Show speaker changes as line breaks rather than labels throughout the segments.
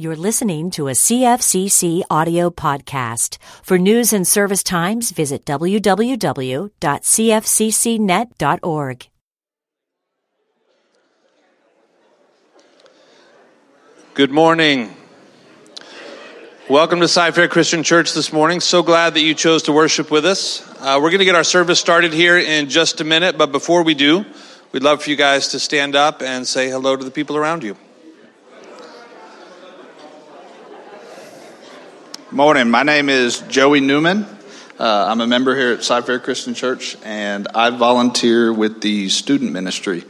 You're listening to a CFCC audio podcast. For news and service times, visit www.cfccnet.org.
Good morning. Welcome to Cy-Fair Christian Church this morning. So glad that you chose to worship with us. Uh, we're going to get our service started here in just a minute, but before we do, we'd love for you guys to stand up and say hello to the people around you.
Morning. My name is Joey Newman. Uh, I'm a member here at Cy-Fair Christian Church, and I volunteer with the student ministry.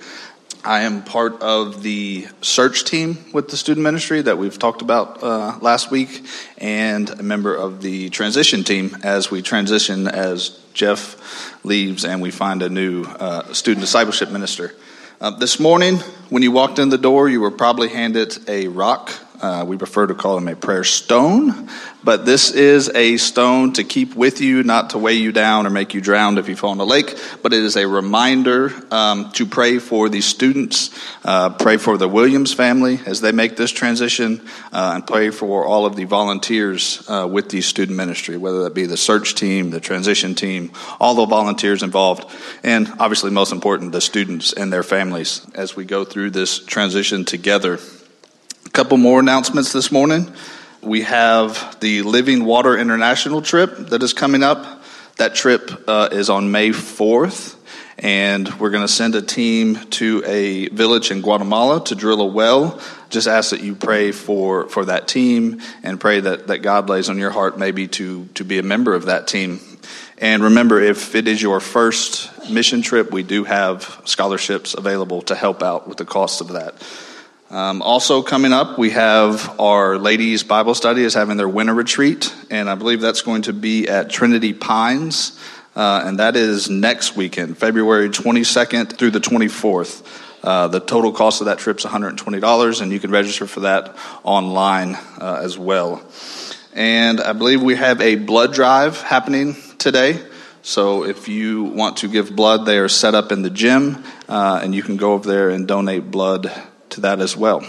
I am part of the search team with the student ministry that we've talked about uh, last week, and a member of the transition team as we transition as Jeff leaves and we find a new uh, student discipleship minister. Uh, this morning, when you walked in the door, you were probably handed a rock uh, we prefer to call them a prayer stone, but this is a stone to keep with you, not to weigh you down or make you drown if you fall in a lake, but it is a reminder um, to pray for these students, uh, pray for the Williams family as they make this transition, uh, and pray for all of the volunteers uh, with the student ministry, whether that be the search team, the transition team, all the volunteers involved, and obviously, most important, the students and their families as we go through this transition together. A couple more announcements this morning. We have the Living Water International trip that is coming up. That trip uh, is on May 4th, and we're going to send a team to a village in Guatemala to drill a well. Just ask that you pray for, for that team and pray that, that God lays on your heart maybe to, to be a member of that team. And remember, if it is your first mission trip, we do have scholarships available to help out with the cost of that. Um, also coming up, we have our ladies' Bible study is having their winter retreat, and I believe that's going to be at Trinity Pines, uh, and that is next weekend, February 22nd through the 24th. Uh, the total cost of that trip is $120, and you can register for that online uh, as well. And I believe we have a blood drive happening today. So if you want to give blood, they are set up in the gym, uh, and you can go over there and donate blood to that as well.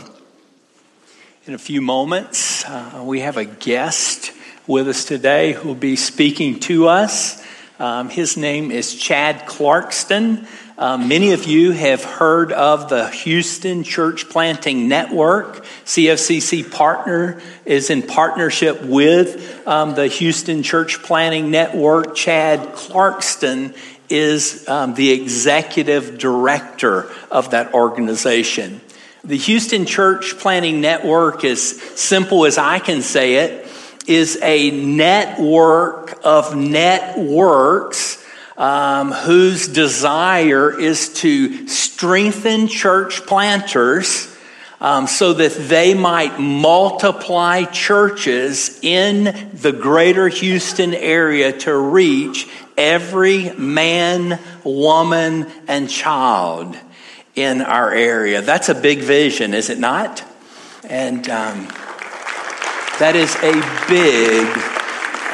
In a few moments, uh, we have a guest with us today who will be speaking to us. Um, his name is Chad Clarkston. Um, many of you have heard of the Houston Church Planting Network. CFCC partner is in partnership with um, the Houston Church Planting Network. Chad Clarkston is um, the executive director of that organization. The Houston Church Planting Network, as simple as I can say it, is a network of networks um, whose desire is to strengthen church planters um, so that they might multiply churches in the greater Houston area to reach every man, woman, and child in our area. That's a big vision, is it not? And um, that is a big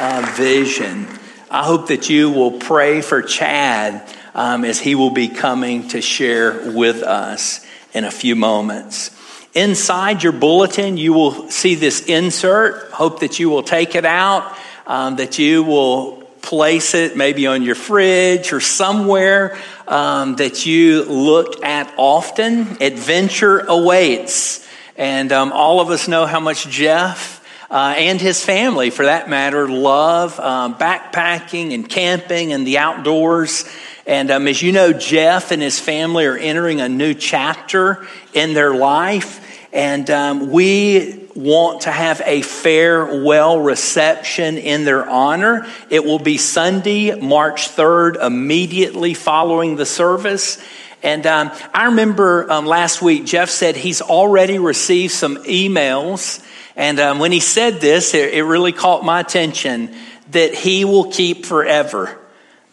uh, vision. I hope that you will pray for Chad um, as he will be coming to share with us in a few moments. Inside your bulletin, you will see this insert. Hope that you will take it out, um, that you will place it maybe on your fridge or somewhere um, that you look at often. Adventure awaits. And um, all of us know how much Jeff uh, and his family, for that matter, love um, backpacking and camping and the outdoors. And um, as you know, Jeff and his family are entering a new chapter in their life. And um, we want to have a farewell reception in their honor. It will be Sunday, March 3rd, immediately following the service. And um, I remember um, last week, Jeff said he's already received some emails. And um, when he said this, it, it really caught my attention that he will keep forever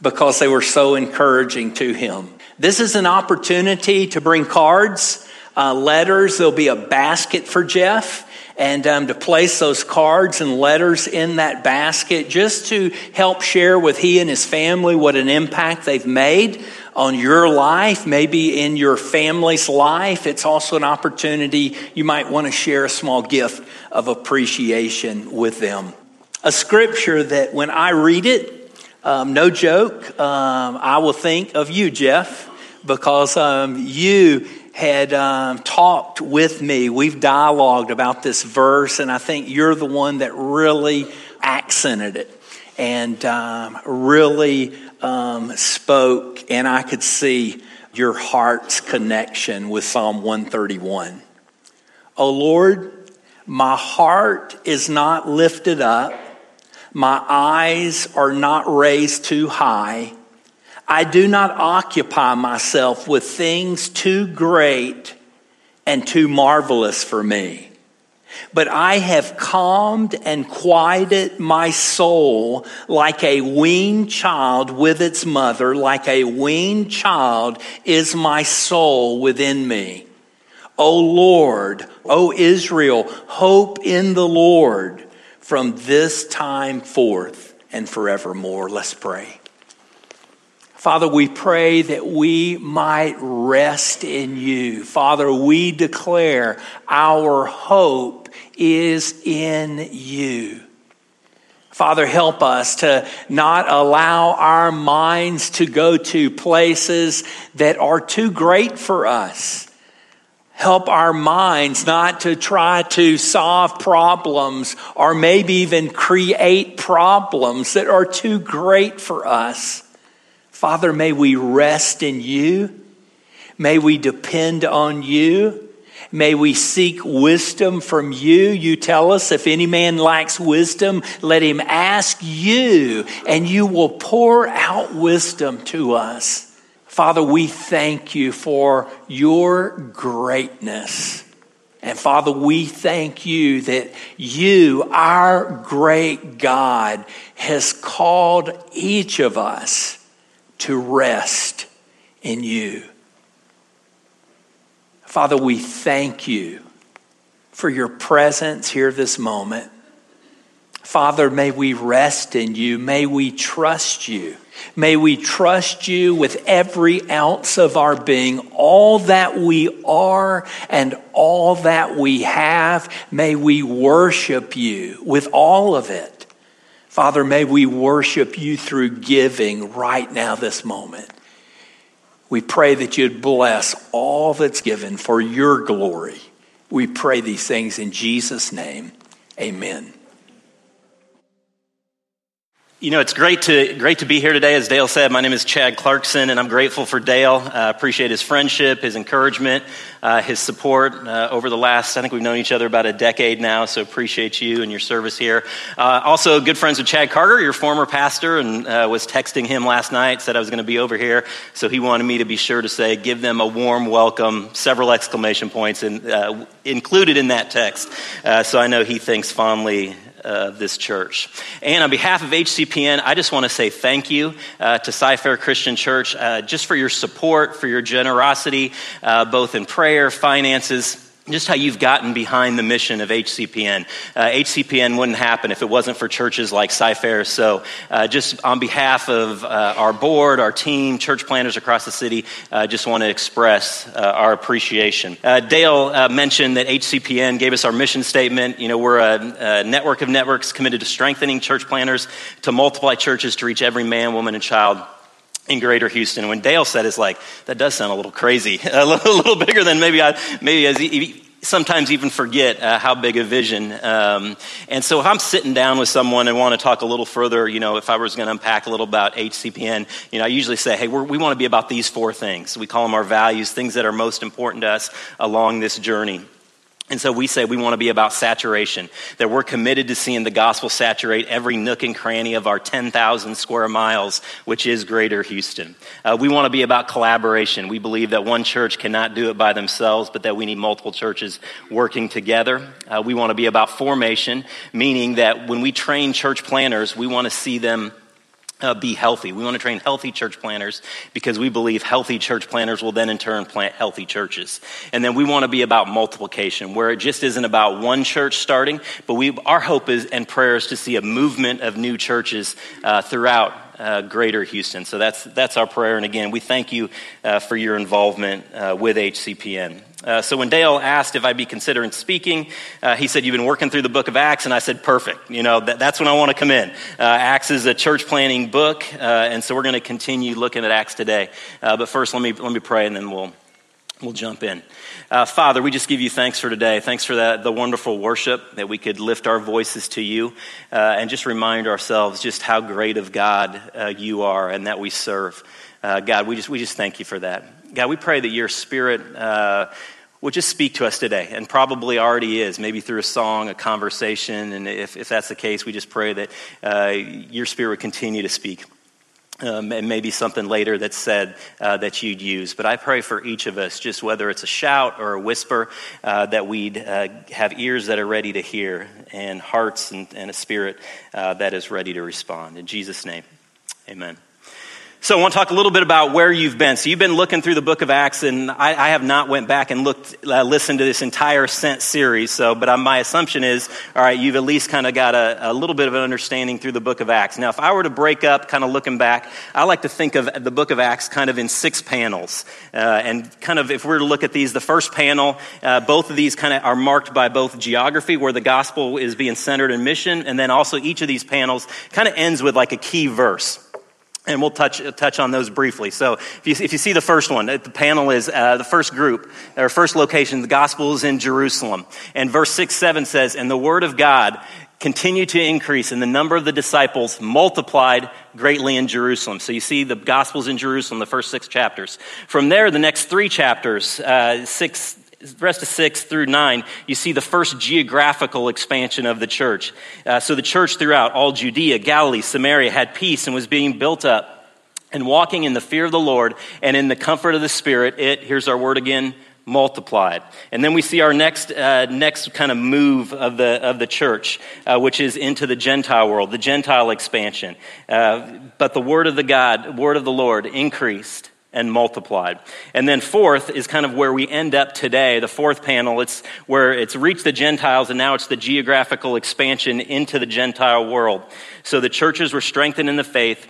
because they were so encouraging to him. This is an opportunity to bring cards, uh, letters. There'll be a basket for Jeff. and um, to place those cards and letters in that basket just to help share with he and his family what an impact they've made on your life, maybe in your family's life. It's also an opportunity you might want to share a small gift of appreciation with them. A scripture that when I read it, um, no joke, um, I will think of you, Jeff, because um, you had um, talked with me. We've dialogued about this verse, and I think you're the one that really accented it and um, really um, spoke, and I could see your heart's connection with Psalm 131. Oh Lord, my heart is not lifted up, my eyes are not raised too high. I do not occupy myself with things too great and too marvelous for me. But I have calmed and quieted my soul like a weaned child with its mother, like a weaned child is my soul within me. O Lord, O Israel, hope in the Lord from this time forth and forevermore. Let's pray. Father, we pray that we might rest in you. Father, we declare our hope is in you. Father, help us to not allow our minds to go to places that are too great for us. Help our minds not to try to solve problems or maybe even create problems that are too great for us. Father, may we rest in you. May we depend on you. May we seek wisdom from you. You tell us if any man lacks wisdom, let him ask you, and you will pour out wisdom to us. Father, we thank you for your greatness. And Father, we thank you that you, our great God, has called each of us to rest in you. Father, we thank you for your presence here this moment. Father, may we rest in you. May we trust you. May we trust you with every ounce of our being, all that we are and all that we have. May we worship you with all of it. Father, may we worship you through giving right now, this moment. We pray that you'd bless all that's given for your glory. We pray these things in Jesus' name. Amen.
You know, it's great to, great to be here today. As Dale said, my name is Chad Clarkson, and I'm grateful for Dale. I uh, appreciate his friendship, his encouragement, uh, his support uh, over the last, I think we've known each other about a decade now, so appreciate you and your service here. Uh, also, good friends with Chad Carter, your former pastor, and uh, was texting him last night, said I was going to be over here, so he wanted me to be sure to say, give them a warm welcome, several exclamation points in, uh, included in that text. so I know he thinks fondly uh, this church. And on behalf of HCPN, I just want to say thank you uh, to Cy-Fair Christian Church uh, just for your support, for your generosity, uh, both in prayer, finances, just how you've gotten behind the mission of HCPN. Uh, HCPN wouldn't happen if it wasn't for churches like Cy-Fair. So, uh, just on behalf of uh, our board, our team, church planters across the city, uh, just want to express uh, our appreciation. Uh, Dale mentioned that HCPN gave us our mission statement. You know, we're a, a network of networks committed to strengthening church planters to multiply churches to reach every man, woman, and child in Greater Houston. When Dale said, "It's like that does sound a little crazy, a little, a little bigger than maybe I maybe as he, sometimes even forget uh, how big a vision. Um, and so if I'm sitting down with someone and want to talk a little further, you know, if I was going to unpack a little about HCPN, you know, I usually say, hey, we want to be about these four things. We call them our values, things that are most important to us along this journey. And so we say we want to be about saturation, that we're committed to seeing the gospel saturate every nook and cranny of our 10,000 square miles, which is greater Houston. Uh, we want to be about collaboration. We believe that one church cannot do it by themselves, but that we need multiple churches working together. Uh, we want to be about formation, meaning that when we train church planters, we want to see them uh, be healthy. We want to train healthy church planters because we believe healthy church planters will then in turn plant healthy churches. And then we want to be about multiplication, where it just isn't about one church starting, but we, our hope is and prayer is to see a movement of new churches uh, throughout uh, greater Houston. So that's, that's our prayer. And again, we thank you uh, for your involvement uh, with HCPN. Uh, so when Dale asked if I'd be considering speaking, uh, he said, You've been working through the book of Acts. And I said, Perfect. You know, that, that's when I want to come in. Uh, Acts is a church planting book. and so we're going to continue looking at Acts today. but first, let me, let me pray and then we'll, we'll jump in. Uh, Father, we just give you thanks for today. Thanks for that, the wonderful worship that we could lift our voices to you uh, and just remind ourselves just how great of God uh, you are and that we serve. Uh, God, we just, we just thank you for that. God, we pray that your spirit uh, would just speak to us today and probably already is, maybe through a song, a conversation. And if, if that's the case, we just pray that uh, your spirit would continue to speak um, and maybe something later that's said uh, that you'd use. But I pray for each of us, just whether it's a shout or a whisper, uh, that we'd uh, have ears that are ready to hear and hearts and, and a spirit uh, that is ready to respond. In Jesus' name, amen. So I want to talk a little bit about where you've been. So you've been looking through the book of Acts, and I, I have not went back and looked, uh, listened to this entire Sent series. So, but uh, my assumption is, all right, you've at least kind of got a, a, little bit of an understanding through the book of Acts. Now, if I were to break up, kind of looking back, I like to think of the book of Acts kind of in six panels, uh, and kind of if we were to look at these, the first panel, uh, both of these kind of are marked by both geography, where the gospel is being centered in mission, and then also each of these panels kind of ends with like a key verse. And we'll touch, touch on those briefly. So if you, if you see the first one, the panel is uh, the first group, or first location, the gospel is in Jerusalem. And verse 6, 7 says, And the word of God continued to increase, and the number of the disciples multiplied greatly in Jerusalem. So you see the gospels in Jerusalem, the first six chapters. From there, the next three chapters, uh, 6, rest of 6 through 9, you see the first geographical expansion of the church. Uh, so the church throughout all Judea, Galilee, Samaria had peace and was being built up. And walking in the fear of the Lord and in the comfort of the Spirit, it, here's our word again, multiplied. And then we see our next, uh, next kind of move of the, of the church, uh, which is into the Gentile world, the Gentile expansion. Uh, but the word of the God, word of the Lord increased and multiplied. And then fourth is kind of where we end up today. The fourth panel, it's where it's reached the Gentiles and now it's the geographical expansion into the Gentile world. So the churches were strengthened in the faith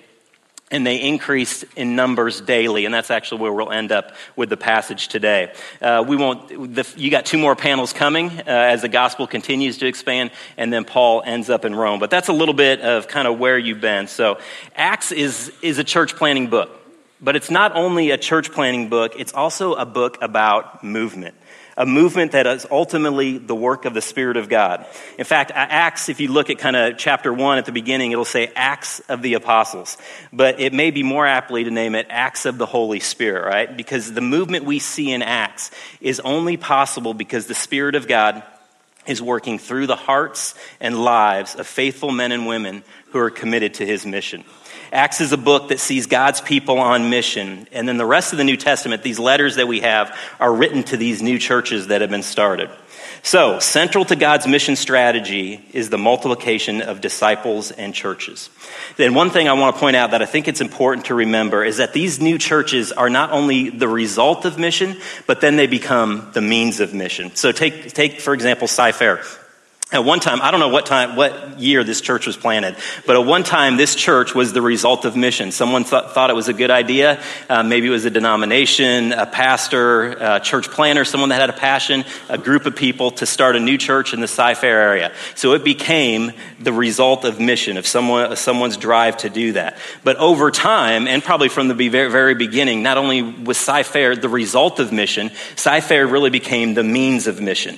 and they increased in numbers daily and that's actually where we'll end up with the passage today uh, we won't the, you got two more panels coming uh, as the gospel continues to expand and then paul ends up in rome but that's a little bit of kind of where you've been so acts is is a church planting book but it's not only a church planting book, it's also a book about movement. A movement that is ultimately the work of the Spirit of God. In fact, Acts, if you look at kind of chapter one at the beginning, it'll say Acts of the Apostles. But it may be more aptly to name it Acts of the Holy Spirit, right? Because the movement we see in Acts is only possible because the Spirit of God is working through the hearts and lives of faithful men and women who are committed to his mission. Acts is a book that sees God's people on mission. And then the rest of the New Testament, these letters that we have, are written to these new churches that have been started. So, central to God's mission strategy is the multiplication of disciples and churches. Then, one thing I want to point out that I think it's important to remember is that these new churches are not only the result of mission, but then they become the means of mission. So, take, take for example, Cy-Fair. At one time, I don't know what time, what year this church was planted, but at one time, this church was the result of mission. Someone th- thought it was a good idea. Uh, maybe it was a denomination, a pastor, a church planter, someone that had a passion, a group of people to start a new church in the Cy-Fair area. So it became the result of mission, of someone, someone's drive to do that. But over time, and probably from the very, very beginning, not only was Cy-Fair the result of mission, Cy-Fair really became the means of mission.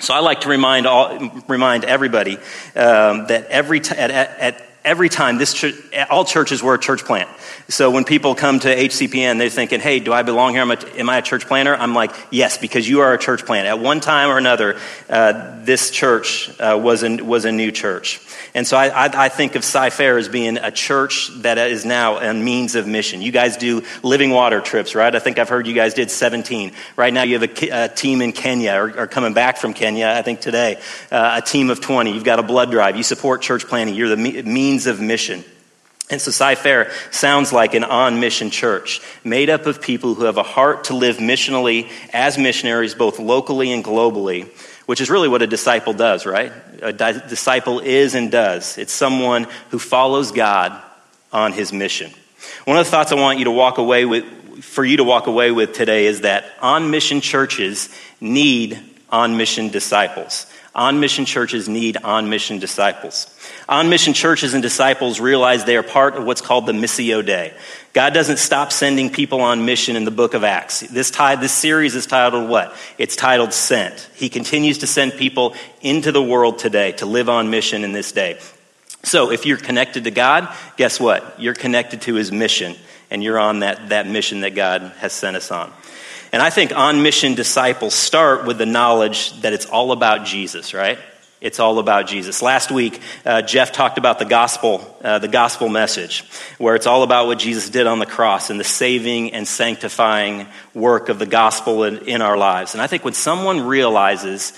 So I like to remind all, remind everybody um, that every t- at, at, every time this ch- all churches were a church plant. So when people come to HCPN, they're thinking, "Hey, do I belong here? Am, I a church planter?" I'm like, "Yes, because you are a church plant." At one time or another, uh, this church uh, was a, was a new church, and so I, I, I think of Cy-Fair as being a church that is now a means of mission. You guys do living water trips, right? I think I've heard you guys did 17. Right now, you have a, a team in Kenya or, or, coming back from Kenya. I think today, uh, a team of 20. You've got a blood drive. You support church planting. You're the me- means of mission. And so Cy-Fair sounds like an on mission church made up of people who have a heart to live missionally as missionaries, both locally and globally, which is really what a disciple does, right? A di- disciple is and does. It's someone who follows God on his mission. One of the thoughts I want you to walk away with, for you to walk away with today is that on mission churches need on mission disciples. On mission churches need on mission disciples. On mission churches and disciples realize they are part of what's called the Missio Dei. God doesn't stop sending people on mission in the book of Acts. This, tide, this series is titled what? It's titled Sent. He continues to send people into the world today to live on mission in this day. So if you're connected to God, guess what? You're connected to his mission, and you're on that, that mission that God has sent us on. And I think on mission disciples start with the knowledge that it's all about Jesus, right? It's all about Jesus. Last week, uh, Jeff talked about the gospel, uh, the gospel message, where it's all about what Jesus did on the cross and the saving and sanctifying work of the gospel in, in our lives. And I think when someone realizes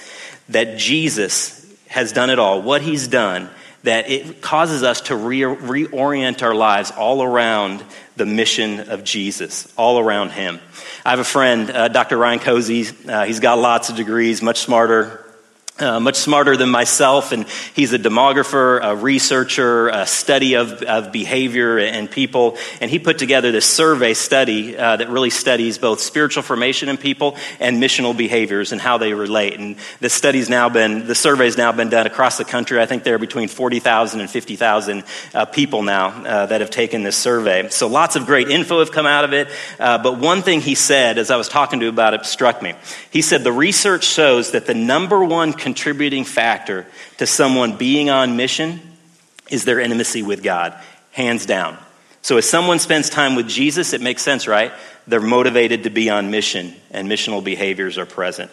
that Jesus has done it all, what he's done, that it causes us to re- reorient our lives all around the mission of Jesus, all around Him. I have a friend, uh, Dr. Ryan Cozy. Uh, he's got lots of degrees, much smarter uh, much smarter than myself, and he's a demographer, a researcher, a study of, of behavior and people. And he put together this survey study uh, that really studies both spiritual formation in people and missional behaviors and how they relate. And the study's now been, the survey's now been done across the country. I think there are between 40,000 and 50,000 uh, people now uh, that have taken this survey. So lots of great info have come out of it. Uh, but one thing he said, as I was talking to him about it, struck me. He said the research shows that the number one contributing factor to someone being on mission is their intimacy with God, hands down. So if someone spends time with Jesus, it makes sense, right? They're motivated to be on mission, and missional behaviors are present.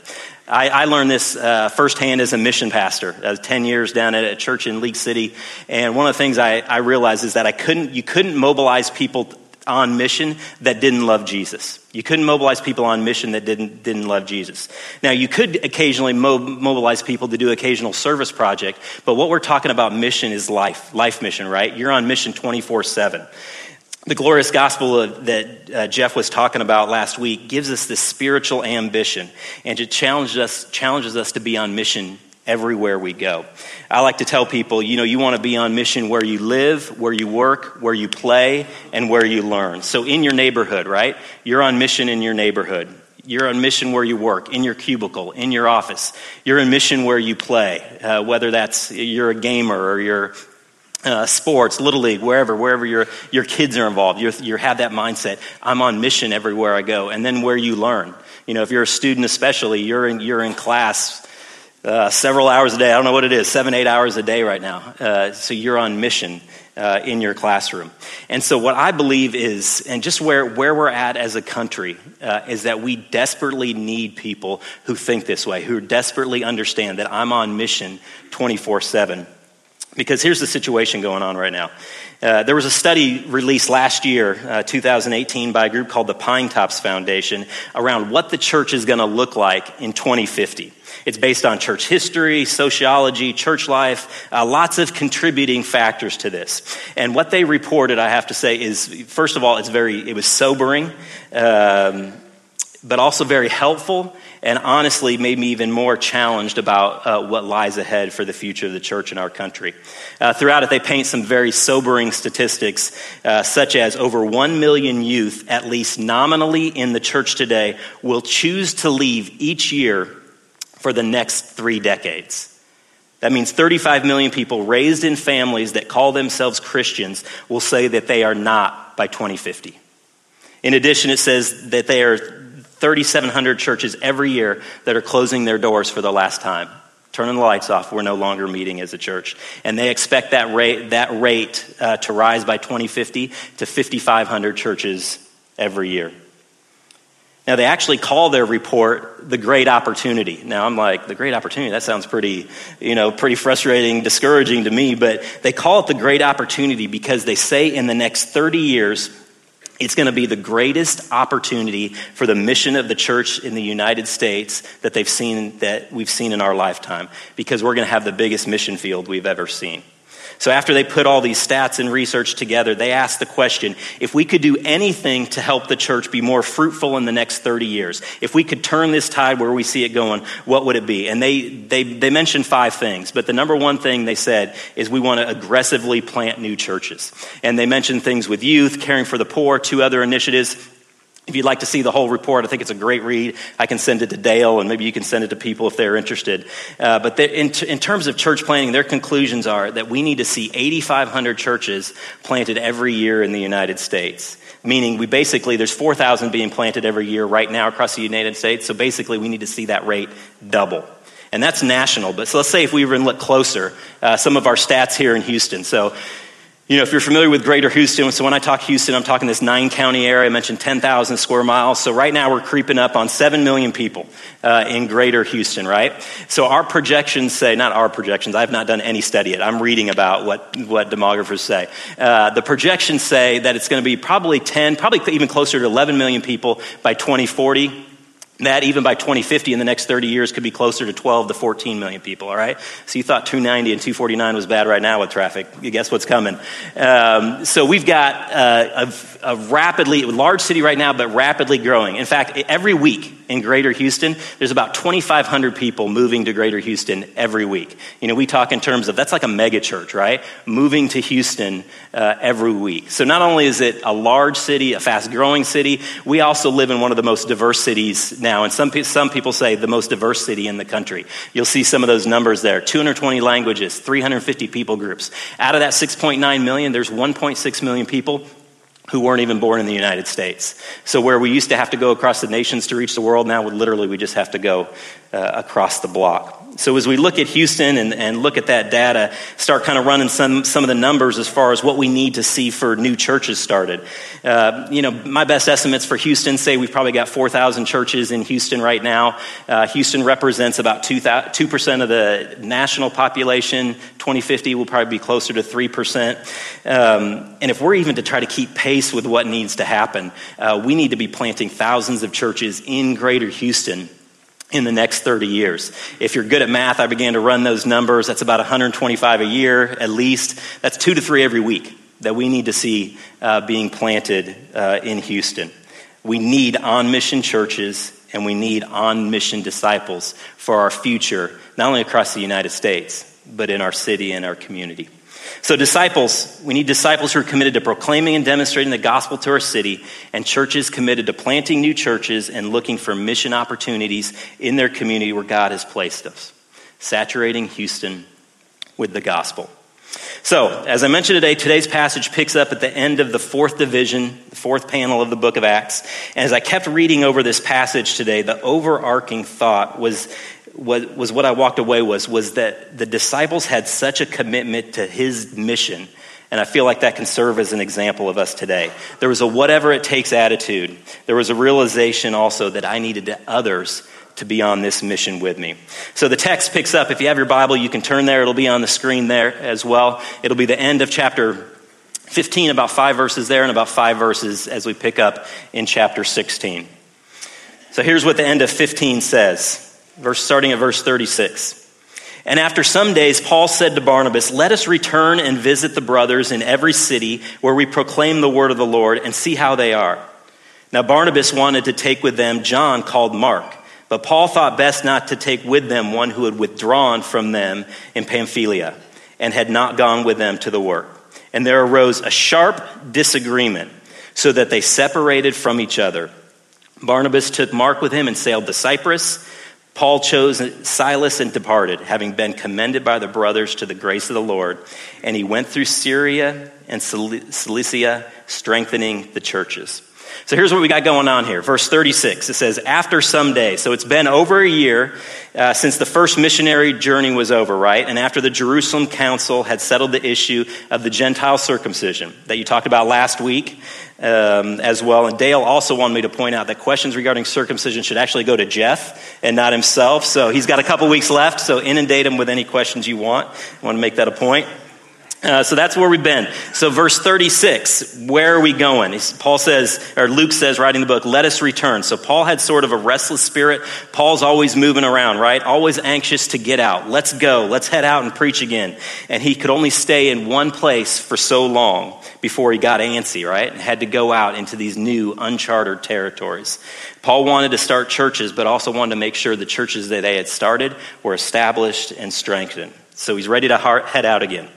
I, I learned this uh, firsthand as a mission pastor, uh, 10 years down at a church in League City. And one of the things I, I realized is that I couldn't, you couldn't mobilize people on mission that didn't love Jesus. You couldn't mobilize people on mission that didn't, didn't love Jesus. Now, you could occasionally mo- mobilize people to do occasional service project, but what we're talking about mission is life, life mission, right? You're on mission 24 7. The glorious gospel that uh, Jeff was talking about last week gives us this spiritual ambition, and it challenges us, challenges us to be on mission everywhere we go. I like to tell people, you know, you want to be on mission where you live, where you work, where you play, and where you learn. So in your neighborhood, right? You're on mission in your neighborhood. You're on mission where you work, in your cubicle, in your office. You're in mission where you play, uh, whether that's you're a gamer or you're uh, sports, little league, wherever, wherever your your kids are involved. You you have that mindset. I'm on mission everywhere I go, and then where you learn. You know, if you're a student, especially, you're in you're in class uh, several hours a day. I don't know what it is, seven, eight hours a day right now. Uh, so you're on mission uh, in your classroom. And so, what I believe is, and just where, where we're at as a country, uh, is that we desperately need people who think this way, who desperately understand that I'm on mission 24 7. Because here's the situation going on right now. Uh, there was a study released last year, uh, 2018, by a group called the Pinetops Foundation around what the church is going to look like in 2050. It's based on church history, sociology, church life, uh, lots of contributing factors to this. And what they reported, I have to say, is first of all, it's very, it was sobering, um, but also very helpful and honestly made me even more challenged about uh, what lies ahead for the future of the church in our country. Uh, throughout it, they paint some very sobering statistics, uh, such as over 1 million youth, at least nominally in the church today, will choose to leave each year for the next three decades. That means 35 million people raised in families that call themselves Christians will say that they are not by 2050. In addition, it says that they are 3,700 churches every year that are closing their doors for the last time. Turning the lights off, we're no longer meeting as a church. And they expect that rate, that rate uh, to rise by 2050 to 5,500 churches every year. Now, they actually call their report the great opportunity. Now, I'm like, the great opportunity, that sounds pretty, you know, pretty frustrating, discouraging to me, but they call it the great opportunity because they say in the next 30 years, it's going to be the greatest opportunity for the mission of the church in the United States that they've seen, that we've seen in our lifetime, because we're going to have the biggest mission field we've ever seen. So after they put all these stats and research together, they asked the question, if we could do anything to help the church be more fruitful in the next 30 years, if we could turn this tide where we see it going, what would it be? And they, they, they mentioned five things, but the number one thing they said is we want to aggressively plant new churches. And they mentioned things with youth, caring for the poor, two other initiatives, if you'd like to see the whole report, I think it's a great read. I can send it to Dale, and maybe you can send it to people if they're interested. Uh, but in, t- in terms of church planting, their conclusions are that we need to see 8,500 churches planted every year in the United States. Meaning, we basically, there's 4,000 being planted every year right now across the United States. So basically, we need to see that rate double. And that's national. But so let's say if we even look closer, uh, some of our stats here in Houston. So you know, if you're familiar with Greater Houston, so when I talk Houston, I'm talking this nine county area. I mentioned 10,000 square miles. So right now we're creeping up on 7 million people uh, in Greater Houston, right? So our projections say, not our projections, I've not done any study yet. I'm reading about what, what demographers say. Uh, the projections say that it's going to be probably 10, probably even closer to 11 million people by 2040. That even by 2050 in the next 30 years could be closer to 12 to 14 million people, all right? So you thought 290 and 249 was bad right now with traffic. You guess what's coming? Um, so we've got uh, a, a rapidly, large city right now, but rapidly growing. In fact, every week, in Greater Houston, there's about 2,500 people moving to Greater Houston every week. You know, we talk in terms of that's like a mega church, right? Moving to Houston uh, every week. So not only is it a large city, a fast growing city, we also live in one of the most diverse cities now. And some, some people say the most diverse city in the country. You'll see some of those numbers there 220 languages, 350 people groups. Out of that 6.9 million, there's 1.6 million people who weren't even born in the United States. So where we used to have to go across the nations to reach the world, now literally we just have to go uh, across the block. So as we look at Houston and, and look at that data, start kind of running some, some of the numbers as far as what we need to see for new churches started. Uh, you know, my best estimates for Houston say we've probably got 4,000 churches in Houston right now. Uh, Houston represents about 2, 2% of the national population. 2050 will probably be closer to 3%. Um, and if we're even to try to keep pace with what needs to happen, uh, we need to be planting thousands of churches in greater Houston in the next 30 years. If you're good at math, I began to run those numbers. That's about 125 a year at least. That's two to three every week that we need to see uh, being planted uh, in Houston. We need on mission churches and we need on mission disciples for our future, not only across the United States, but in our city and our community. So, disciples, we need disciples who are committed to proclaiming and demonstrating the gospel to our city, and churches committed to planting new churches and looking for mission opportunities in their community where God has placed us, saturating Houston with the gospel. So, as I mentioned today, today's passage picks up at the end of the fourth division, the fourth panel of the book of Acts. And as I kept reading over this passage today, the overarching thought was was, was what I walked away was was that the disciples had such a commitment to his mission. And I feel like that can serve as an example of us today. There was a whatever it takes attitude. There was a realization also that I needed others to be on this mission with me. So the text picks up. If you have your Bible, you can turn there. It'll be on the screen there as well. It'll be the end of chapter 15, about five verses there, and about five verses as we pick up in chapter 16. So here's what the end of 15 says verse, starting at verse 36. And after some days, Paul said to Barnabas, Let us return and visit the brothers in every city where we proclaim the word of the Lord and see how they are. Now, Barnabas wanted to take with them John called Mark, but Paul thought best not to take with them one who had withdrawn from them in Pamphylia and had not gone with them to the work. And there arose a sharp disagreement so that they separated from each other. Barnabas took Mark with him and sailed to Cyprus. Paul chose Silas and departed, having been commended by the brothers to the grace of the Lord. And he went through Syria and Cilicia, strengthening the churches. So here's what we got going on here. Verse 36, it says, After some days, so it's been over a year uh, since the first missionary journey was over, right? And after the Jerusalem council had settled the issue of the Gentile circumcision that you talked about last week um, as well. And Dale also wanted me to point out that questions regarding circumcision should actually go to Jeff and not himself. So he's got a couple weeks left, so inundate him with any questions you want. I want to make that a point. Uh, so that's where we've been. So, verse 36, where are we going? Paul says, or Luke says, writing the book, let us return. So, Paul had sort of a restless spirit. Paul's always moving around, right? Always anxious to get out. Let's go. Let's head out and preach again. And he could only stay in one place for so long before he got antsy, right? And had to go out into these new, uncharted territories. Paul wanted to start churches, but also wanted to make sure the churches that they had started were established and strengthened. So, he's ready to head out again.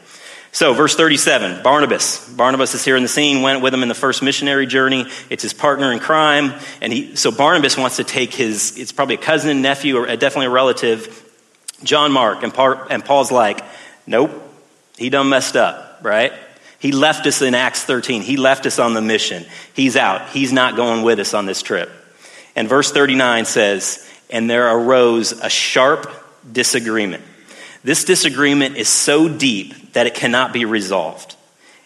So, verse 37, Barnabas. Barnabas is here in the scene, went with him in the first missionary journey. It's his partner in crime. And he, so Barnabas wants to take his, it's probably a cousin, nephew, or uh, definitely a relative, John Mark. And, and Paul's like, nope, he done messed up, right? He left us in Acts 13. He left us on the mission. He's out. He's not going with us on this trip. And verse 39 says, and there arose a sharp disagreement. This disagreement is so deep that it cannot be resolved.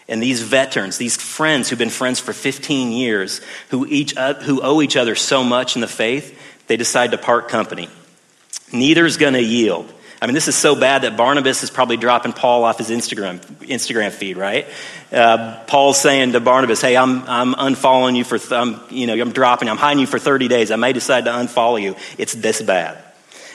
And these veterans, these friends who've been friends for 15 years, who, each, uh, who owe each other so much in the faith, they decide to part company. Neither's going to yield. I mean, this is so bad that Barnabas is probably dropping Paul off his Instagram, Instagram feed, right? Uh, Paul's saying to Barnabas, hey, I'm, I'm unfollowing you for, th- I'm, you know, I'm dropping, I'm hiding you for 30 days. I may decide to unfollow you. It's this bad.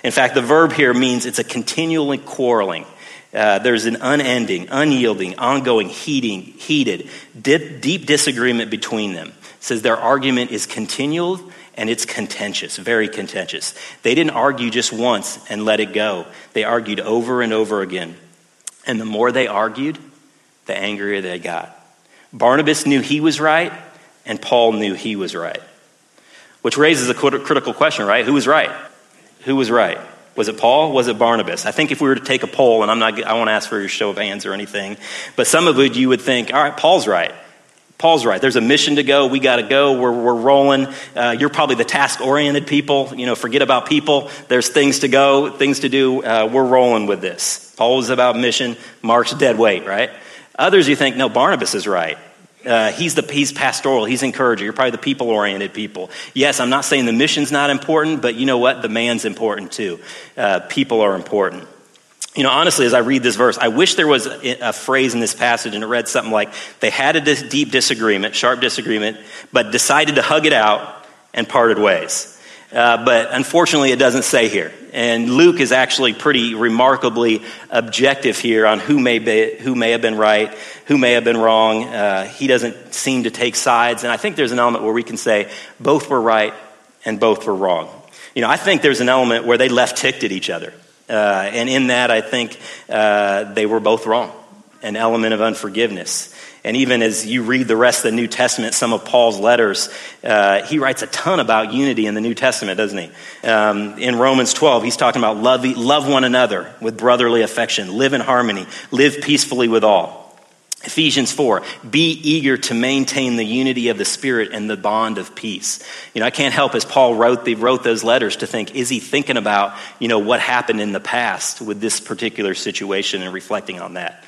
In fact, the verb here means it's a continually quarreling. Uh, there's an unending, unyielding, ongoing, heating, heated, dip, deep disagreement between them. It says their argument is continual and it's contentious, very contentious. They didn't argue just once and let it go. They argued over and over again. And the more they argued, the angrier they got. Barnabas knew he was right, and Paul knew he was right. Which raises a critical question, right? Who was right? Who was right? Was it Paul? Was it Barnabas? I think if we were to take a poll, and I'm not, I won't ask for your show of hands or anything, but some of you would think, all right, Paul's right. Paul's right. There's a mission to go. We got to go. We're, we're rolling. Uh, you're probably the task oriented people. You know, forget about people. There's things to go, things to do. Uh, we're rolling with this. Paul was about mission. Mark's dead weight, right? Others you think, no, Barnabas is right. Uh, he's the he's pastoral. He's encouraging. You're probably the people oriented people. Yes, I'm not saying the mission's not important, but you know what? The man's important too. Uh, people are important. You know, honestly, as I read this verse, I wish there was a, a phrase in this passage and it read something like, "They had a dis- deep disagreement, sharp disagreement, but decided to hug it out and parted ways." Uh, but unfortunately, it doesn't say here. And Luke is actually pretty remarkably objective here on who may, be, who may have been right, who may have been wrong. Uh, he doesn't seem to take sides. And I think there's an element where we can say both were right and both were wrong. You know, I think there's an element where they left ticked at each other. Uh, and in that, I think uh, they were both wrong, an element of unforgiveness. And even as you read the rest of the New Testament, some of Paul's letters, uh, he writes a ton about unity in the New Testament, doesn't he? Um, in Romans 12, he's talking about love, love one another with brotherly affection, live in harmony, live peacefully with all. Ephesians 4, be eager to maintain the unity of the Spirit and the bond of peace. You know, I can't help as Paul wrote, the, wrote those letters to think, is he thinking about, you know, what happened in the past with this particular situation and reflecting on that?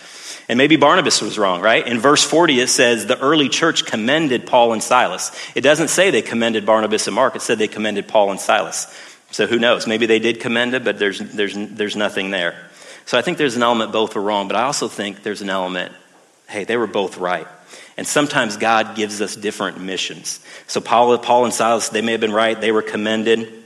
And maybe Barnabas was wrong, right? In verse 40, it says the early church commended Paul and Silas. It doesn't say they commended Barnabas and Mark, it said they commended Paul and Silas. So who knows? Maybe they did commend it, but there's, there's, there's nothing there. So I think there's an element both were wrong, but I also think there's an element, hey, they were both right. And sometimes God gives us different missions. So Paul, Paul and Silas, they may have been right, they were commended.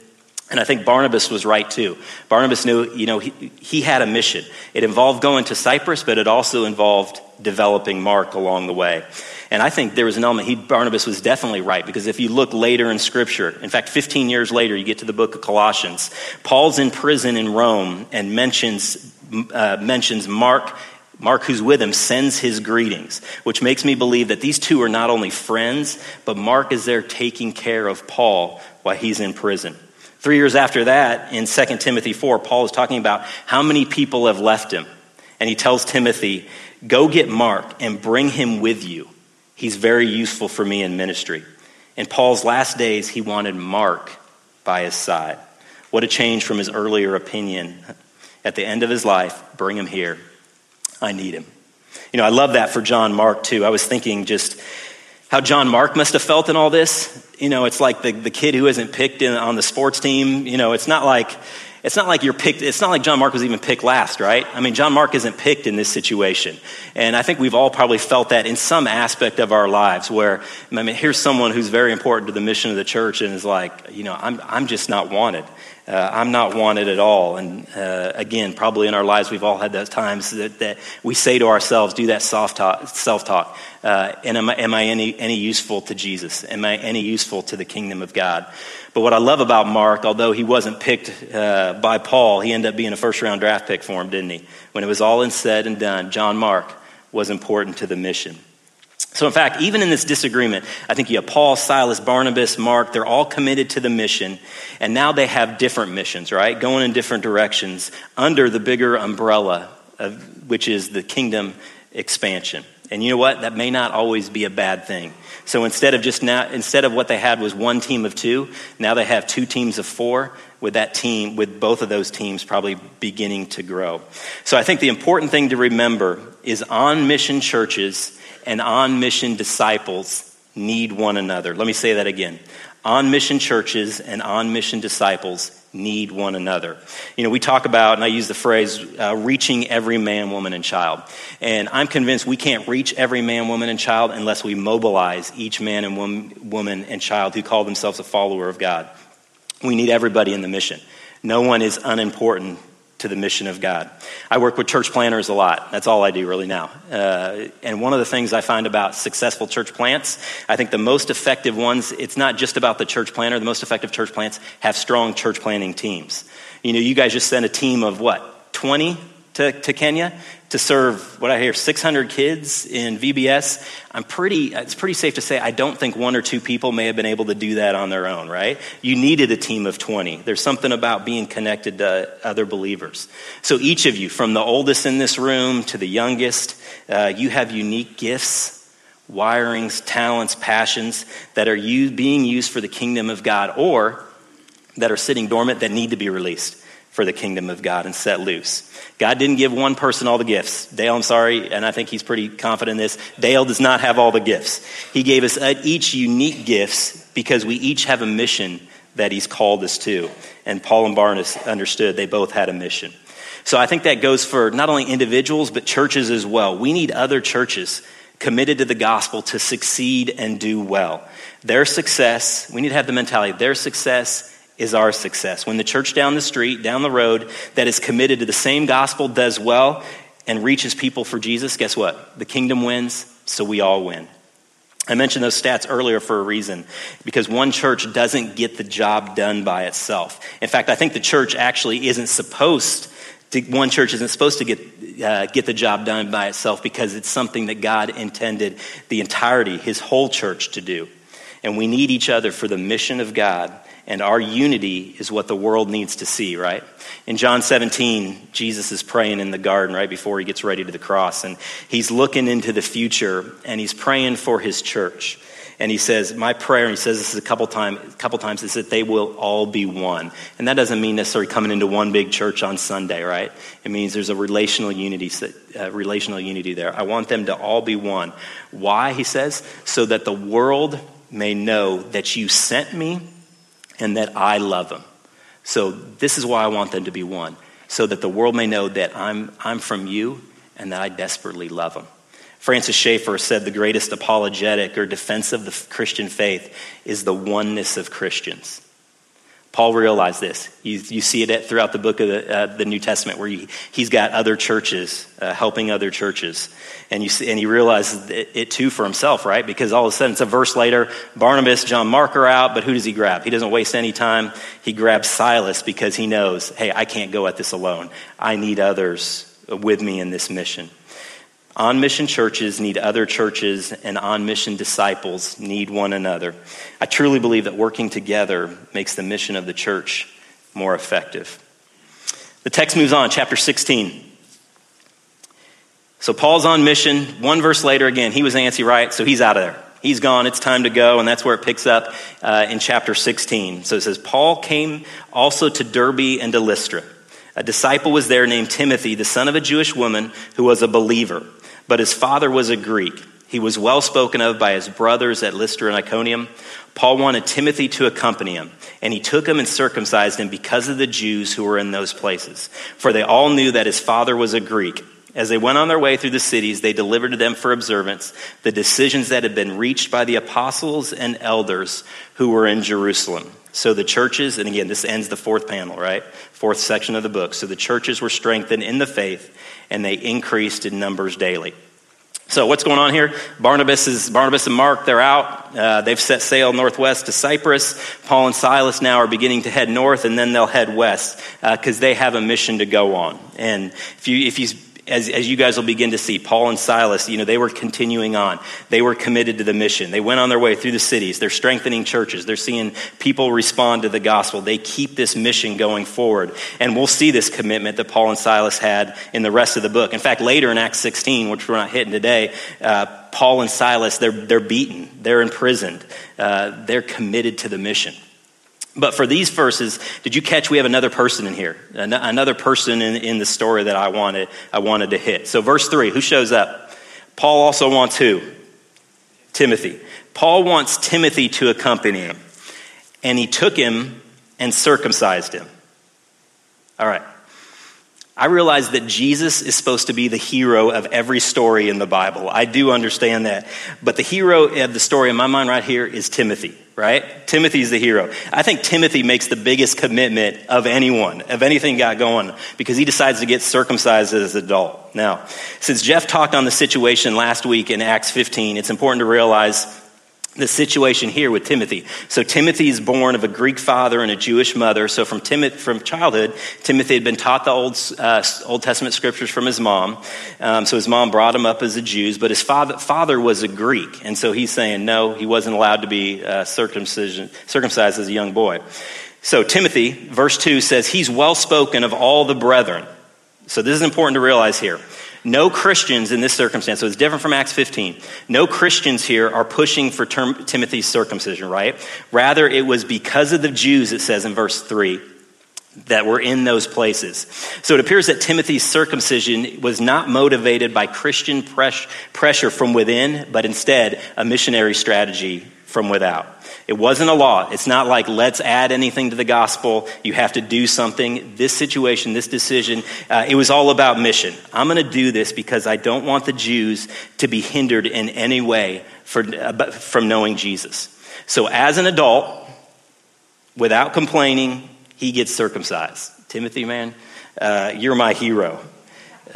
And I think Barnabas was right too. Barnabas knew, you know, he, he had a mission. It involved going to Cyprus, but it also involved developing Mark along the way. And I think there was an element, he, Barnabas was definitely right, because if you look later in Scripture, in fact, 15 years later, you get to the book of Colossians, Paul's in prison in Rome and mentions, uh, mentions Mark Mark, who's with him, sends his greetings, which makes me believe that these two are not only friends, but Mark is there taking care of Paul while he's in prison. Three years after that, in 2 Timothy 4, Paul is talking about how many people have left him. And he tells Timothy, Go get Mark and bring him with you. He's very useful for me in ministry. In Paul's last days, he wanted Mark by his side. What a change from his earlier opinion. At the end of his life, bring him here. I need him. You know, I love that for John Mark, too. I was thinking just how John Mark must have felt in all this. You know, it's like the, the kid who isn't picked in, on the sports team. You know, it's not like it's not like you're picked, it's not like John Mark was even picked last, right? I mean, John Mark isn't picked in this situation. And I think we've all probably felt that in some aspect of our lives where, I mean, here's someone who's very important to the mission of the church and is like, you know, I'm, I'm just not wanted. Uh, I'm not wanted at all. And uh, again, probably in our lives, we've all had those times that, that we say to ourselves, do that self talk. Uh, and am I, am I any, any useful to Jesus? Am I any useful to the kingdom of God? But what I love about Mark, although he wasn't picked uh, by Paul, he ended up being a first round draft pick for him, didn't he? When it was all said and done, John Mark was important to the mission. So, in fact, even in this disagreement, I think you have Paul, Silas, Barnabas, Mark, they're all committed to the mission, and now they have different missions, right? Going in different directions under the bigger umbrella, of, which is the kingdom expansion. And you know what? That may not always be a bad thing. So instead of just now, instead of what they had was one team of two, now they have two teams of four, with that team, with both of those teams probably beginning to grow. So I think the important thing to remember is on mission churches and on mission disciples need one another. Let me say that again. On mission churches and on mission disciples need one another. You know, we talk about, and I use the phrase, uh, reaching every man, woman, and child. And I'm convinced we can't reach every man, woman, and child unless we mobilize each man and woman, woman and child who call themselves a follower of God. We need everybody in the mission. No one is unimportant to the mission of God. I work with church planters a lot. That's all I do really now. Uh, and one of the things I find about successful church plants, I think the most effective ones, it's not just about the church planter. The most effective church plants have strong church planting teams. You know, you guys just sent a team of what, 20 to, to Kenya to serve what I hear 600 kids in VBS. I'm pretty, it's pretty safe to say I don't think one or two people may have been able to do that on their own, right? You needed a team of 20. There's something about being connected to other believers. So each of you, from the oldest in this room to the youngest, uh, you have unique gifts wirings, talents, passions that are being used for the kingdom of God or that are sitting dormant that need to be released for the kingdom of God and set loose. God didn't give one person all the gifts. Dale, I'm sorry, and I think he's pretty confident in this. Dale does not have all the gifts. He gave us each unique gifts because we each have a mission that he's called us to. And Paul and Barnabas understood they both had a mission. So I think that goes for not only individuals, but churches as well. We need other churches committed to the gospel to succeed and do well. Their success, we need to have the mentality, their success is our success. When the church down the street, down the road, that is committed to the same gospel does well and reaches people for Jesus, guess what? The kingdom wins, so we all win. I mentioned those stats earlier for a reason, because one church doesn't get the job done by itself. In fact, I think the church actually isn't supposed to, one church isn't supposed to get, uh, get the job done by itself because it's something that God intended the entirety, his whole church, to do. And we need each other for the mission of God and our unity is what the world needs to see, right? In John 17, Jesus is praying in the garden right before he gets ready to the cross, and he's looking into the future and he's praying for his church. And he says, My prayer, and he says this a couple, time, a couple times, is that they will all be one. And that doesn't mean necessarily coming into one big church on Sunday, right? It means there's a relational unity, uh, relational unity there. I want them to all be one. Why, he says? So that the world may know that you sent me and that I love them. So this is why I want them to be one, so that the world may know that I'm, I'm from you and that I desperately love them. Francis Schaeffer said the greatest apologetic or defense of the Christian faith is the oneness of Christians. Paul realized this. You, you see it throughout the book of the, uh, the New Testament where he, he's got other churches, uh, helping other churches. And, you see, and he realizes it, it, too for himself, right? Because all of a sudden it's a verse later, Barnabas, John Mark are out, but who does he grab? He doesn't waste any time. He grabs Silas because he knows, hey, I can't go at this alone. I need others with me in this mission. On mission churches need other churches, and on mission disciples need one another. I truly believe that working together makes the mission of the church more effective. The text moves on, chapter 16. So Paul's on mission. One verse later, again, he was antsy, right? So he's out of there. He's gone. It's time to go. And that's where it picks up uh, in chapter 16. So it says, Paul came also to Derbe and to Lystra. A disciple was there named Timothy, the son of a Jewish woman who was a believer but his father was a Greek. He was well spoken of by his brothers at Lystra and Iconium. Paul wanted Timothy to accompany him, and he took him and circumcised him because of the Jews who were in those places. For they all knew that his father was a Greek. As they went on their way through the cities, they delivered to them for observance the decisions that had been reached by the apostles and elders who were in Jerusalem. So the churches, and again, this ends the fourth panel, right? Fourth section of the book. So the churches were strengthened in the faith, and they increased in numbers daily. So what's going on here? Barnabas is Barnabas and Mark. They're out. Uh, they've set sail northwest to Cyprus. Paul and Silas now are beginning to head north, and then they'll head west because uh, they have a mission to go on. And if you if you as, as you guys will begin to see, Paul and Silas, you know, they were continuing on. They were committed to the mission. They went on their way through the cities. They're strengthening churches. They're seeing people respond to the gospel. They keep this mission going forward. And we'll see this commitment that Paul and Silas had in the rest of the book. In fact, later in Acts 16, which we're not hitting today, uh, Paul and Silas, they're, they're beaten. They're imprisoned. Uh, they're committed to the mission. But for these verses, did you catch we have another person in here? Another person in, in the story that I wanted, I wanted to hit. So, verse 3, who shows up? Paul also wants who? Timothy. Paul wants Timothy to accompany him. And he took him and circumcised him. All right. I realize that Jesus is supposed to be the hero of every story in the Bible. I do understand that. But the hero of the story in my mind right here is Timothy, right? Timothy's the hero. I think Timothy makes the biggest commitment of anyone, of anything got going, because he decides to get circumcised as an adult. Now, since Jeff talked on the situation last week in Acts 15, it's important to realize the situation here with Timothy. So Timothy is born of a Greek father and a Jewish mother. So from Timothy, from childhood, Timothy had been taught the Old, uh, Old Testament scriptures from his mom. Um, so his mom brought him up as a Jew, but his father, father was a Greek. And so he's saying no, he wasn't allowed to be uh, circumcision, circumcised as a young boy. So Timothy, verse 2 says, he's well spoken of all the brethren. So this is important to realize here. No Christians in this circumstance, so it's different from Acts 15. No Christians here are pushing for term, Timothy's circumcision, right? Rather, it was because of the Jews, it says in verse 3, that were in those places. So it appears that Timothy's circumcision was not motivated by Christian pressure from within, but instead a missionary strategy from without. It wasn't a law. It's not like, let's add anything to the gospel. You have to do something. This situation, this decision, uh, it was all about mission. I'm going to do this because I don't want the Jews to be hindered in any way for, uh, from knowing Jesus. So, as an adult, without complaining, he gets circumcised. Timothy, man, uh, you're my hero.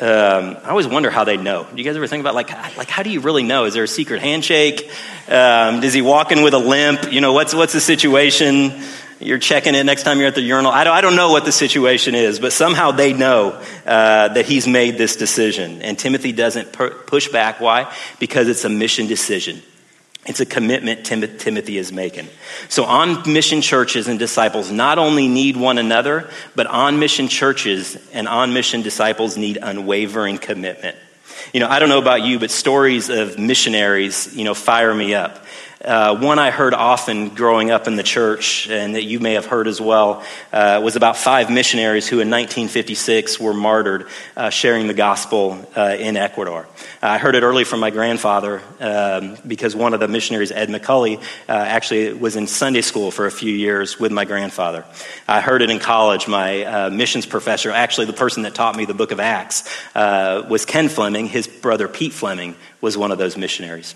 Um, I always wonder how they know. Do you guys ever think about like, like how do you really know? Is there a secret handshake? Um, is he walking with a limp? You know, what's what's the situation? You're checking it next time you're at the urinal. I don't, I don't know what the situation is, but somehow they know uh, that he's made this decision. And Timothy doesn't push back. Why? Because it's a mission decision. It's a commitment Tim- Timothy is making. So, on mission churches and disciples not only need one another, but on mission churches and on mission disciples need unwavering commitment. You know, I don't know about you, but stories of missionaries, you know, fire me up. Uh, one I heard often growing up in the church, and that you may have heard as well, uh, was about five missionaries who in 1956 were martyred uh, sharing the gospel uh, in Ecuador. I heard it early from my grandfather um, because one of the missionaries, Ed McCully, uh, actually was in Sunday school for a few years with my grandfather. I heard it in college. My uh, missions professor, actually the person that taught me the book of Acts, was Ken Fleming. His brother Pete Fleming was one of those missionaries.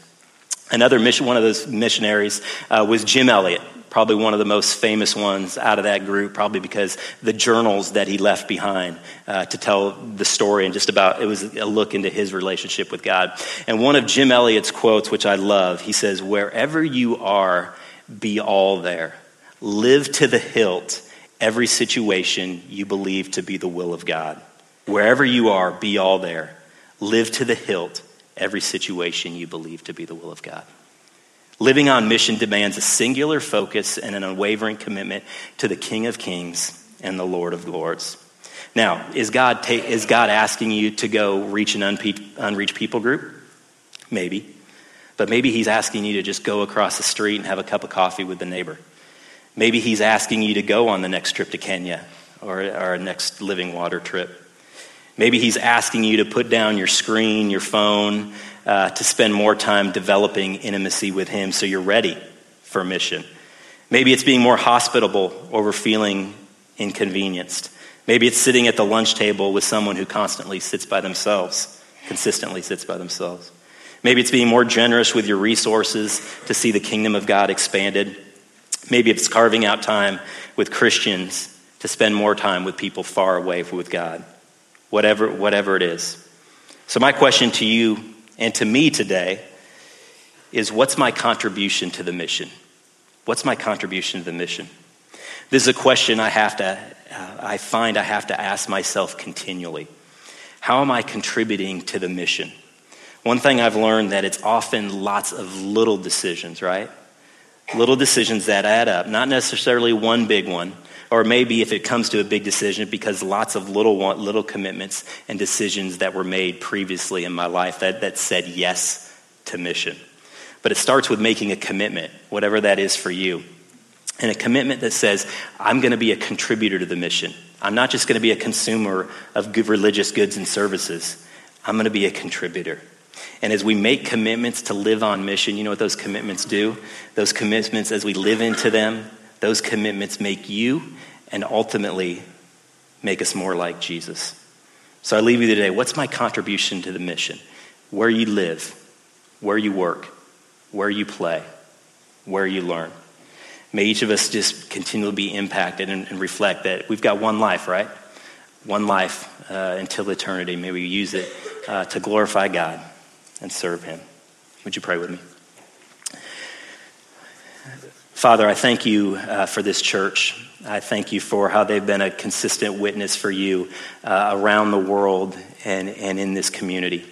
Another mission, one of those missionaries uh, was Jim Elliot, probably one of the most famous ones out of that group, probably because the journals that he left behind uh, to tell the story and just about it was a look into his relationship with God. And one of Jim Elliot's quotes, which I love, he says, "Wherever you are, be all there. Live to the hilt every situation you believe to be the will of God. Wherever you are, be all there. Live to the hilt." Every situation you believe to be the will of God. Living on mission demands a singular focus and an unwavering commitment to the King of Kings and the Lord of Lords. Now, is God, ta- is God asking you to go reach an unpe- unreached people group? Maybe. But maybe He's asking you to just go across the street and have a cup of coffee with the neighbor. Maybe He's asking you to go on the next trip to Kenya or, our next living water trip. Maybe he's asking you to put down your screen, your phone, uh, to spend more time developing intimacy with Him so you're ready for mission. Maybe it's being more hospitable over feeling inconvenienced. Maybe it's sitting at the lunch table with someone who constantly sits by themselves, consistently sits by themselves. Maybe it's being more generous with your resources to see the kingdom of God expanded. Maybe it's carving out time with Christians to spend more time with people far away with God. Whatever, whatever it is. So, my question to you and to me today is what's my contribution to the mission? What's my contribution to the mission? This is a question I have to, uh, I find I have to ask myself continually. How am I contributing to the mission? One thing I've learned that it's often lots of little decisions, right? Little decisions that add up, not necessarily one big one, or maybe if it comes to a big decision, because lots of little little commitments and decisions that were made previously in my life that, that said yes to mission. But it starts with making a commitment, whatever that is for you. And a commitment that says, I'm going to be a contributor to the mission. I'm not just going to be a consumer of good religious goods and services. I'm going to be a contributor. And as we make commitments to live on mission, you know what those commitments do? Those commitments, as we live into them, those commitments make you and ultimately make us more like Jesus. So I leave you today. What's my contribution to the mission? Where you live, where you work, where you play, where you learn. May each of us just continually be impacted and, and reflect that we've got one life, right? One life uh, until eternity. May we use it uh, to glorify God and serve Him. Would you pray with me? Father, I thank you uh, for this church. I thank you for how they've been a consistent witness for you uh, around the world and, and in this community.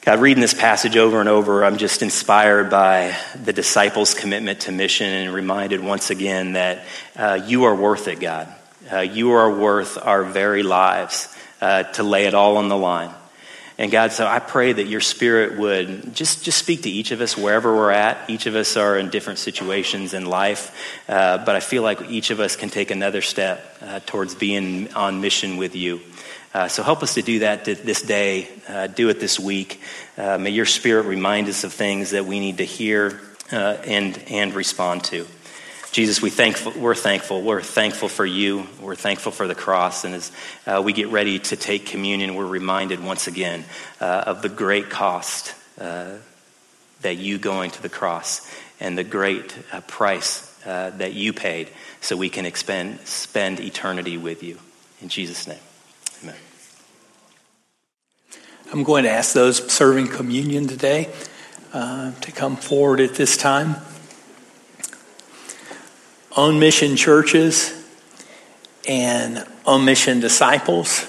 God, reading this passage over and over, I'm just inspired by the disciples' commitment to mission and reminded once again that uh, you are worth it, God. Uh, you are worth our very lives uh, to lay it all on the line. And God, so I pray that your spirit would just, just speak to each of us wherever we're at. Each of us are in different situations in life, uh, but I feel like each of us can take another step uh, towards being on mission with you. Uh, so help us to do that this day, uh, do it this week. Uh, may your spirit remind us of things that we need to hear uh, and, and respond to. Jesus, we thankful, we're thankful. We're thankful for you. We're thankful for the cross. And as uh, we get ready to take communion, we're reminded once again uh, of the great cost uh, that you going to the cross and the great uh, price uh, that you paid so we can expend, spend eternity with you. In Jesus' name, amen.
I'm going to ask those serving communion today uh, to come forward at this time on mission churches and on mission disciples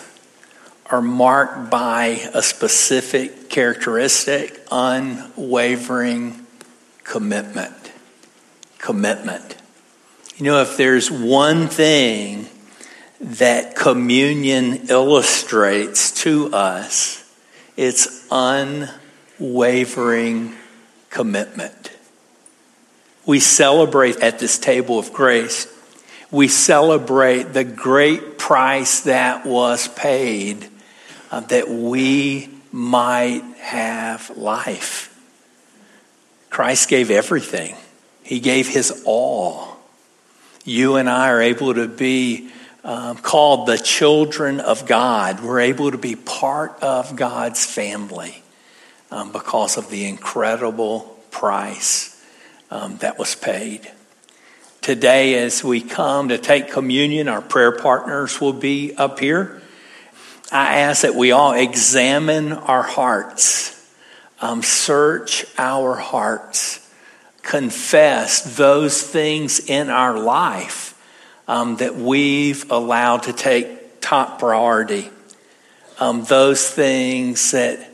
are marked by a specific characteristic unwavering commitment. Commitment. You know, if there's one thing that communion illustrates to us, it's unwavering commitment. We celebrate at this table of grace. We celebrate the great price that was paid uh, that we might have life. Christ gave everything, He gave His all. You and I are able to be um, called the children of God. We're able to be part of God's family um, because of the incredible price um, that was paid. Today, as we come to take communion, our prayer partners will be up here. I ask that we all examine our hearts, um, search our hearts, confess those things in our life um, that we've allowed to take top priority, um, those things that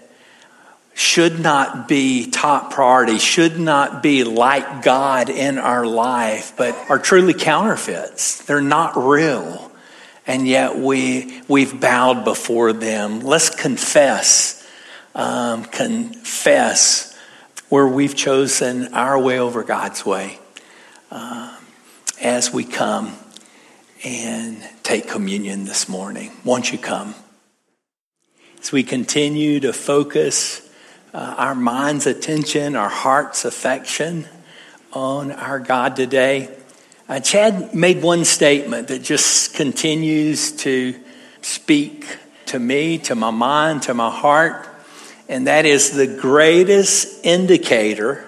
should not be top priority, should not be like God in our life, but are truly counterfeits. They're not real. And yet we, we've bowed before them. Let's confess, um, confess where we've chosen our way over God's way uh, as we come and take communion this morning. Won't you come? As we continue to focus uh, our mind's attention, our heart's affection on our God today. Uh, Chad made one statement that just continues to speak to me, to my mind, to my heart, and that is the greatest indicator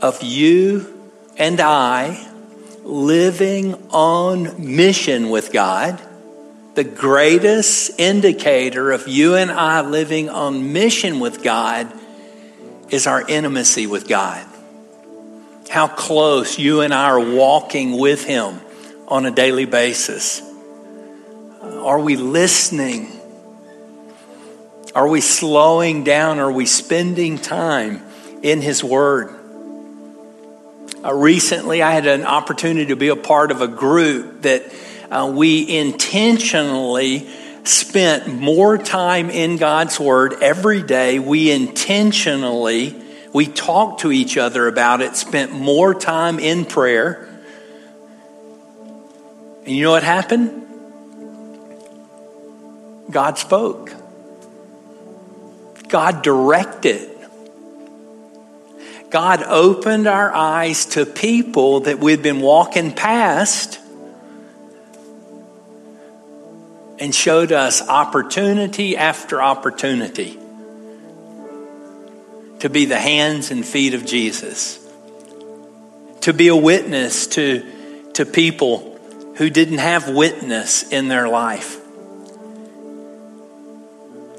of you and I living on mission with God. The greatest indicator of you and I living on mission with God is our intimacy with God how close you and I are walking with Him on a daily basis. Are we listening? Are we slowing down? Are we spending time in His Word? Uh, recently, I had an opportunity to be a part of a group that uh, we intentionally spent more time in God's Word every day. We intentionally we talked to each other about it, spent more time in prayer. And you know what happened? God spoke. God directed. God opened our eyes to people that we'd been walking past and showed us opportunity after opportunity to be the hands and feet of Jesus, to be a witness to, to people who didn't have witness in their life.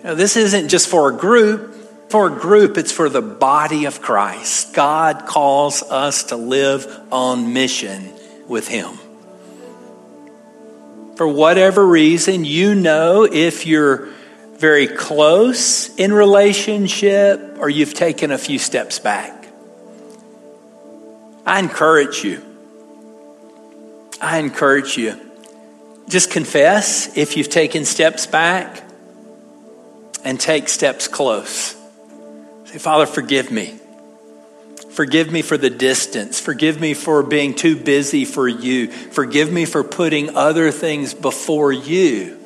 Now, this isn't just for a group. For a group, it's for the body of Christ. God calls us to live on mission with Him. For whatever reason, you know if you're very close in relationship or you've taken a few steps back. I encourage you. I encourage you. Just confess if you've taken steps back and take steps close. Say, Father, forgive me. Forgive me for the distance. Forgive me for being too busy for you. Forgive me for putting other things before you.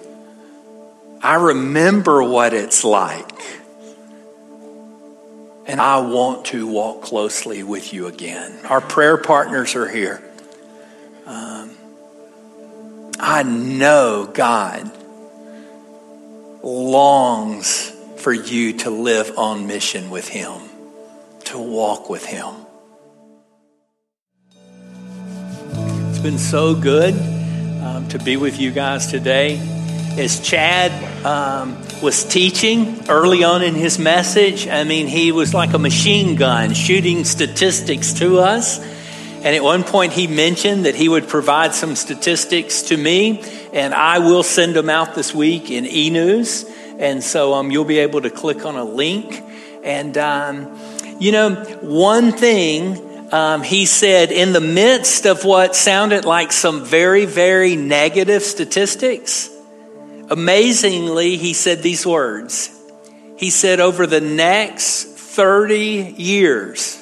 I remember what it's like. And I want to walk closely with you again. Our prayer partners are here. Um, I know God longs for you to live on mission with Him, to walk with Him. It's been so good um, to be with you guys today as Chad um, was teaching early on in his message, I mean, he was like a machine gun shooting statistics to us. And at one point, he mentioned that he would provide some statistics to me, and I will send them out this week in e news. And so um, you'll be able to click on a link. And, um, you know, one thing um, he said, in the midst of what sounded like some very, very negative statistics, Amazingly, he said these words. He said, over the next 30 years,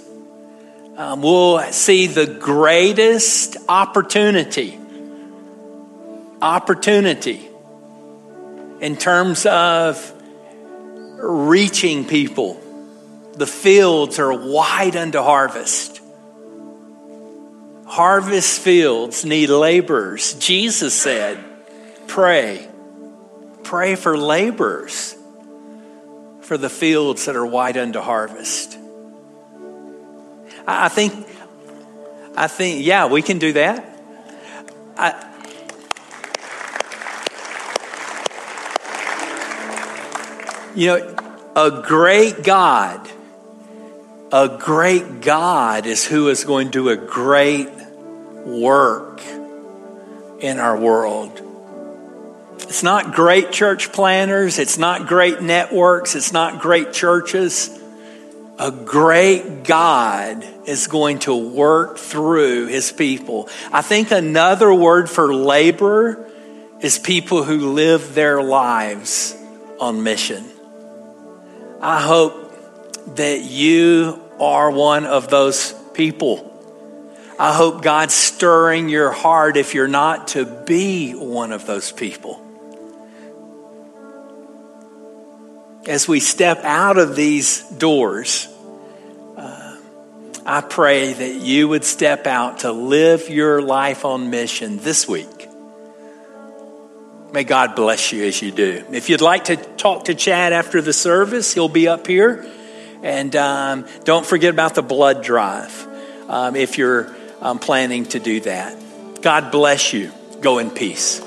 um, we'll see the greatest opportunity. Opportunity in terms of reaching people. The fields are wide unto harvest. Harvest fields need laborers. Jesus said, Pray Pray for laborers for the fields that are wide unto harvest. I think, I think, yeah, we can do that. I, you know, a great God, a great God is who is going to do a great work in our world. It's not great church planters, it's not great networks, it's not great churches. A great God is going to work through his people. I think another word for labor is people who live their lives on mission. I hope that you are one of those people. I hope God's stirring your heart, if you're not, to be one of those people. as we step out of these doors, uh, I pray that you would step out to live your life on mission this week. May God bless you as you do. If you'd like to talk to Chad after the service, he'll be up here. And um, don't forget about the blood drive um, if you're um, planning to do that. God bless you. Go in peace.